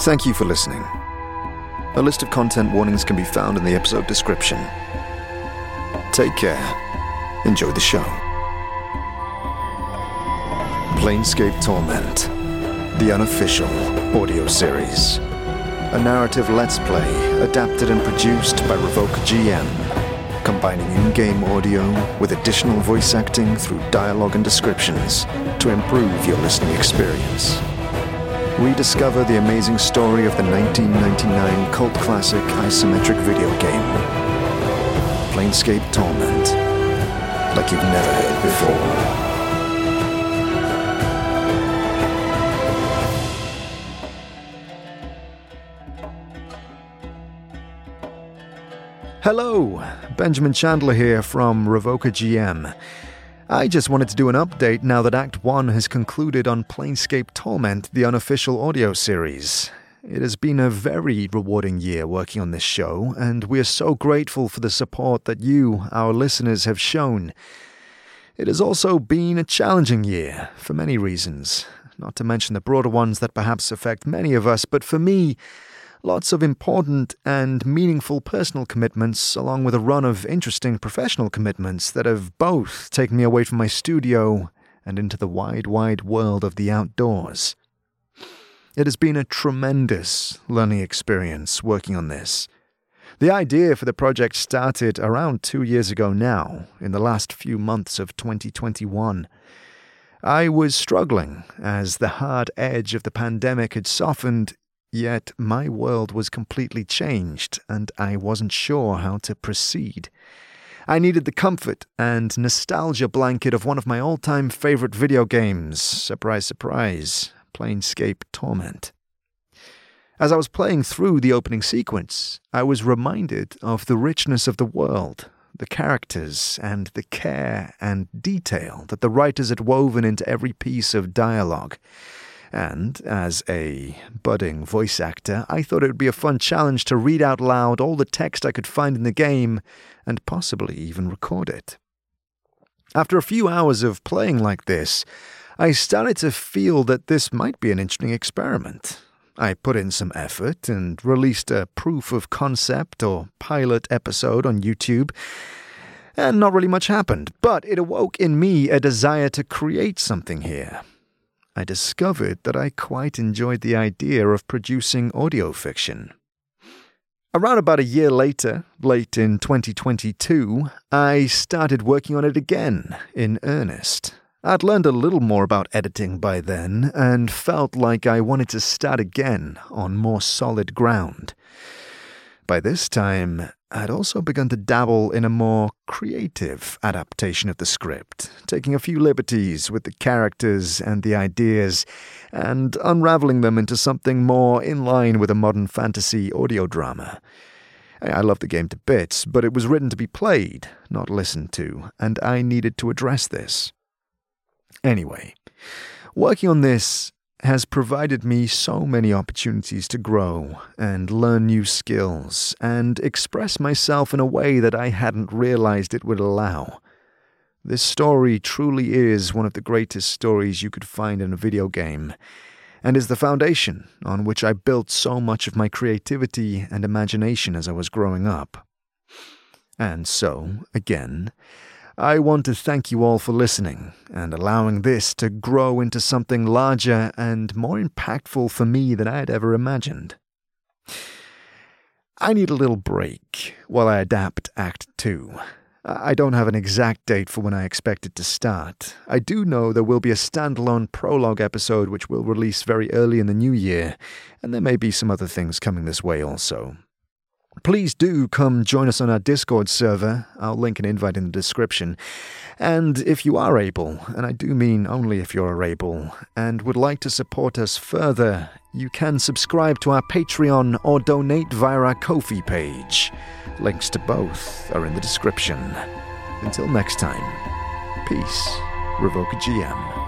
Thank you for listening. A list of content warnings can be found in the episode description. Take care. Enjoy the show. Planescape Torment, the unofficial audio series. A narrative let's play adapted and produced by Revoke GM, combining in game audio with additional voice acting through dialogue and descriptions to improve your listening experience. Rediscover the amazing story of the 1999 cult classic isometric video game, Planescape Torment, like you've never heard before. Hello, Benjamin Chandler here from RevocerGM. I just wanted to do an update now that Act 1 has concluded on Planescape Torment, the unofficial audio series. It has been a very rewarding year working on this show, and we are so grateful for the support that you, our listeners, have shown. It has also been a challenging year for many reasons, not to mention the broader ones that perhaps affect many of us, but for me, lots of important and meaningful personal commitments, along with a run of interesting professional commitments that have both taken me away from my studio and into the wide, wide world of the outdoors. It has been a tremendous learning experience working on this. The idea for the project started around two years ago now, in the last few months of 2021. I was struggling as the hard edge of the pandemic had softened Yet my world was completely changed, and I wasn't sure how to proceed. I needed the comfort and nostalgia blanket of one of my all time favorite video games. Surprise, surprise. Planescape Torment. As I was playing through the opening sequence, I was reminded of the richness of the world, the characters, and the care and detail that the writers had woven into every piece of dialogue. And as a budding voice actor, I thought it would be a fun challenge to read out loud all the text I could find in the game and possibly even record it. After a few hours of playing like this, I started to feel that this might be an interesting experiment. I put in some effort and released a proof of concept or pilot episode on YouTube, and not really much happened, but it awoke in me a desire to create something here. I discovered that I quite enjoyed the idea of producing audio fiction. Around about a year later, late in 2022, I started working on it again, in earnest. I'd learned a little more about editing by then, and felt like I wanted to start again on more solid ground. By this time, I'd also begun to dabble in a more creative adaptation of the script, taking a few liberties with the characters and the ideas, and unraveling them into something more in line with a modern fantasy audio drama. I love the game to bits, but it was written to be played, not listened to, and I needed to address this. Anyway, working on this has provided me so many opportunities to grow and learn new skills and express myself in a way that I hadn't realized it would allow. This story truly is one of the greatest stories you could find in a video game, and is the foundation on which I built so much of my creativity and imagination as I was growing up. And so, again, I want to thank you all for listening and allowing this to grow into something larger and more impactful for me than I had ever imagined. I need a little break while I adapt Act 2. I don't have an exact date for when I expect it to start. I do know there will be a standalone prologue episode which will release very early in the new year, and there may be some other things coming this way also. Please do come join us on our Discord server. I'll link an invite in the description. And if you are able, and I do mean only if you're able, and would like to support us further, you can subscribe to our Patreon or donate via our Ko-fi page. Links to both are in the description. Until next time, peace, Revoke GM.